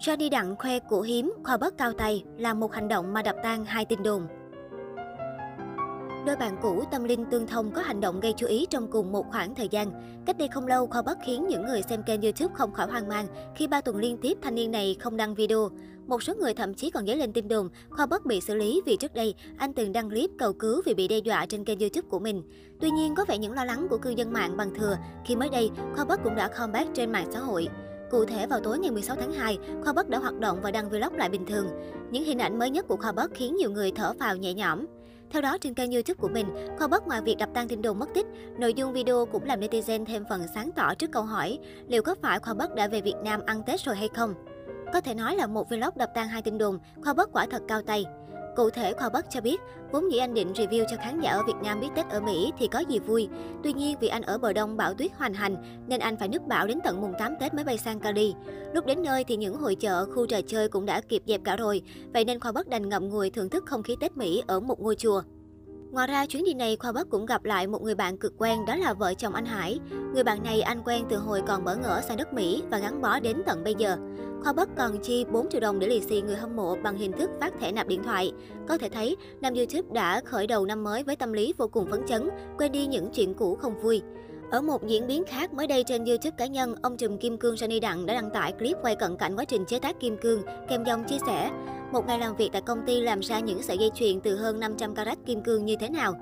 Johnny Đặng khoe của hiếm, khoa bớt cao tay là một hành động mà đập tan hai tin đồn. Đôi bạn cũ tâm linh tương thông có hành động gây chú ý trong cùng một khoảng thời gian. Cách đây không lâu, khoa bớt khiến những người xem kênh YouTube không khỏi hoang mang khi ba tuần liên tiếp thanh niên này không đăng video. Một số người thậm chí còn dấy lên tin đồn khoa bớt bị xử lý vì trước đây anh từng đăng clip cầu cứu vì bị đe dọa trên kênh YouTube của mình. Tuy nhiên, có vẻ những lo lắng của cư dân mạng bằng thừa khi mới đây khoa bớt cũng đã comeback trên mạng xã hội. Cụ thể vào tối ngày 16 tháng 2, Khoa Bất đã hoạt động và đăng vlog lại bình thường. Những hình ảnh mới nhất của Khoa Bất khiến nhiều người thở phào nhẹ nhõm. Theo đó, trên kênh YouTube của mình, Khoa Bất ngoài việc đập tan tin đồn mất tích, nội dung video cũng làm netizen thêm phần sáng tỏ trước câu hỏi liệu có phải Khoa Bất đã về Việt Nam ăn Tết rồi hay không. Có thể nói là một vlog đập tan hai tin đồn, Khoa Bất quả thật cao tay. Cụ thể, Khoa bắc cho biết, vốn dĩ anh định review cho khán giả ở Việt Nam biết Tết ở Mỹ thì có gì vui. Tuy nhiên, vì anh ở bờ đông bão tuyết hoành hành, nên anh phải nước bão đến tận mùng 8 Tết mới bay sang Cali. Lúc đến nơi thì những hội chợ, khu trò chơi cũng đã kịp dẹp cả rồi. Vậy nên Khoa bắc đành ngậm ngùi thưởng thức không khí Tết Mỹ ở một ngôi chùa. Ngoài ra, chuyến đi này Khoa bắc cũng gặp lại một người bạn cực quen, đó là vợ chồng anh Hải. Người bạn này anh quen từ hồi còn bỡ ngỡ sang đất Mỹ và gắn bó đến tận bây giờ. Khoa bắc còn chi 4 triệu đồng để lì xì người hâm mộ bằng hình thức phát thẻ nạp điện thoại. Có thể thấy, nam YouTube đã khởi đầu năm mới với tâm lý vô cùng phấn chấn, quên đi những chuyện cũ không vui. Ở một diễn biến khác, mới đây trên YouTube cá nhân, ông trùm kim cương Sunny Đặng đã đăng tải clip quay cận cảnh quá trình chế tác kim cương, kèm dòng chia sẻ một ngày làm việc tại công ty làm ra những sợi dây chuyền từ hơn 500 carat kim cương như thế nào.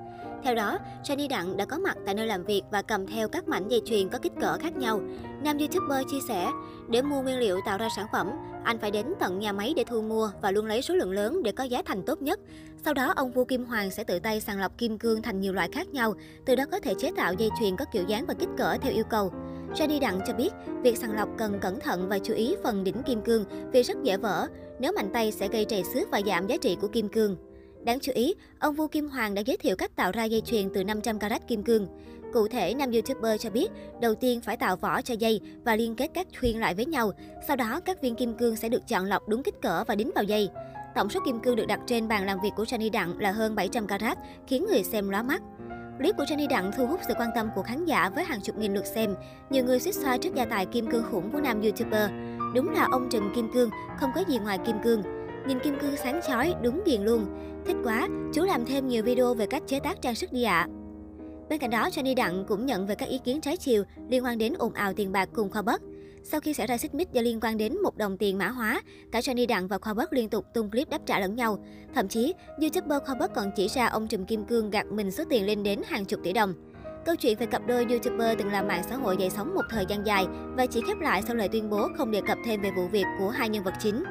Theo đó, Johnny Đặng đã có mặt tại nơi làm việc và cầm theo các mảnh dây chuyền có kích cỡ khác nhau. Nam YouTuber chia sẻ, để mua nguyên liệu tạo ra sản phẩm, anh phải đến tận nhà máy để thu mua và luôn lấy số lượng lớn để có giá thành tốt nhất. Sau đó, ông Vu Kim Hoàng sẽ tự tay sàng lọc kim cương thành nhiều loại khác nhau, từ đó có thể chế tạo dây chuyền có kiểu dáng và kích cỡ theo yêu cầu. Johnny Đặng cho biết, việc sàng lọc cần cẩn thận và chú ý phần đỉnh kim cương vì rất dễ vỡ. Nếu mạnh tay sẽ gây trầy xước và giảm giá trị của kim cương. Đáng chú ý, ông Vu Kim Hoàng đã giới thiệu cách tạo ra dây chuyền từ 500 carat kim cương. Cụ thể, nam YouTuber cho biết, đầu tiên phải tạo vỏ cho dây và liên kết các khuyên lại với nhau. Sau đó, các viên kim cương sẽ được chọn lọc đúng kích cỡ và đính vào dây. Tổng số kim cương được đặt trên bàn làm việc của Johnny Đặng là hơn 700 carat, khiến người xem lóa mắt. Clip của Johnny Đặng thu hút sự quan tâm của khán giả với hàng chục nghìn lượt xem. Nhiều người suýt xoa trước gia tài kim cương khủng của nam YouTuber. Đúng là ông trùm kim cương, không có gì ngoài kim cương. Nhìn kim cương sáng chói, đúng ghiền luôn. Thích quá, chú làm thêm nhiều video về cách chế tác trang sức đi ạ. À. Bên cạnh đó, Johnny Đặng cũng nhận về các ý kiến trái chiều liên quan đến ồn ào tiền bạc cùng kho Bất. Sau khi xảy ra xích mích do liên quan đến một đồng tiền mã hóa, cả Johnny Đặng và Khoa Bất liên tục tung clip đáp trả lẫn nhau. Thậm chí, YouTuber Khoa Bất còn chỉ ra ông Trùm Kim Cương gạt mình số tiền lên đến hàng chục tỷ đồng. Câu chuyện về cặp đôi YouTuber từng làm mạng xã hội dậy sóng một thời gian dài và chỉ khép lại sau lời tuyên bố không đề cập thêm về vụ việc của hai nhân vật chính.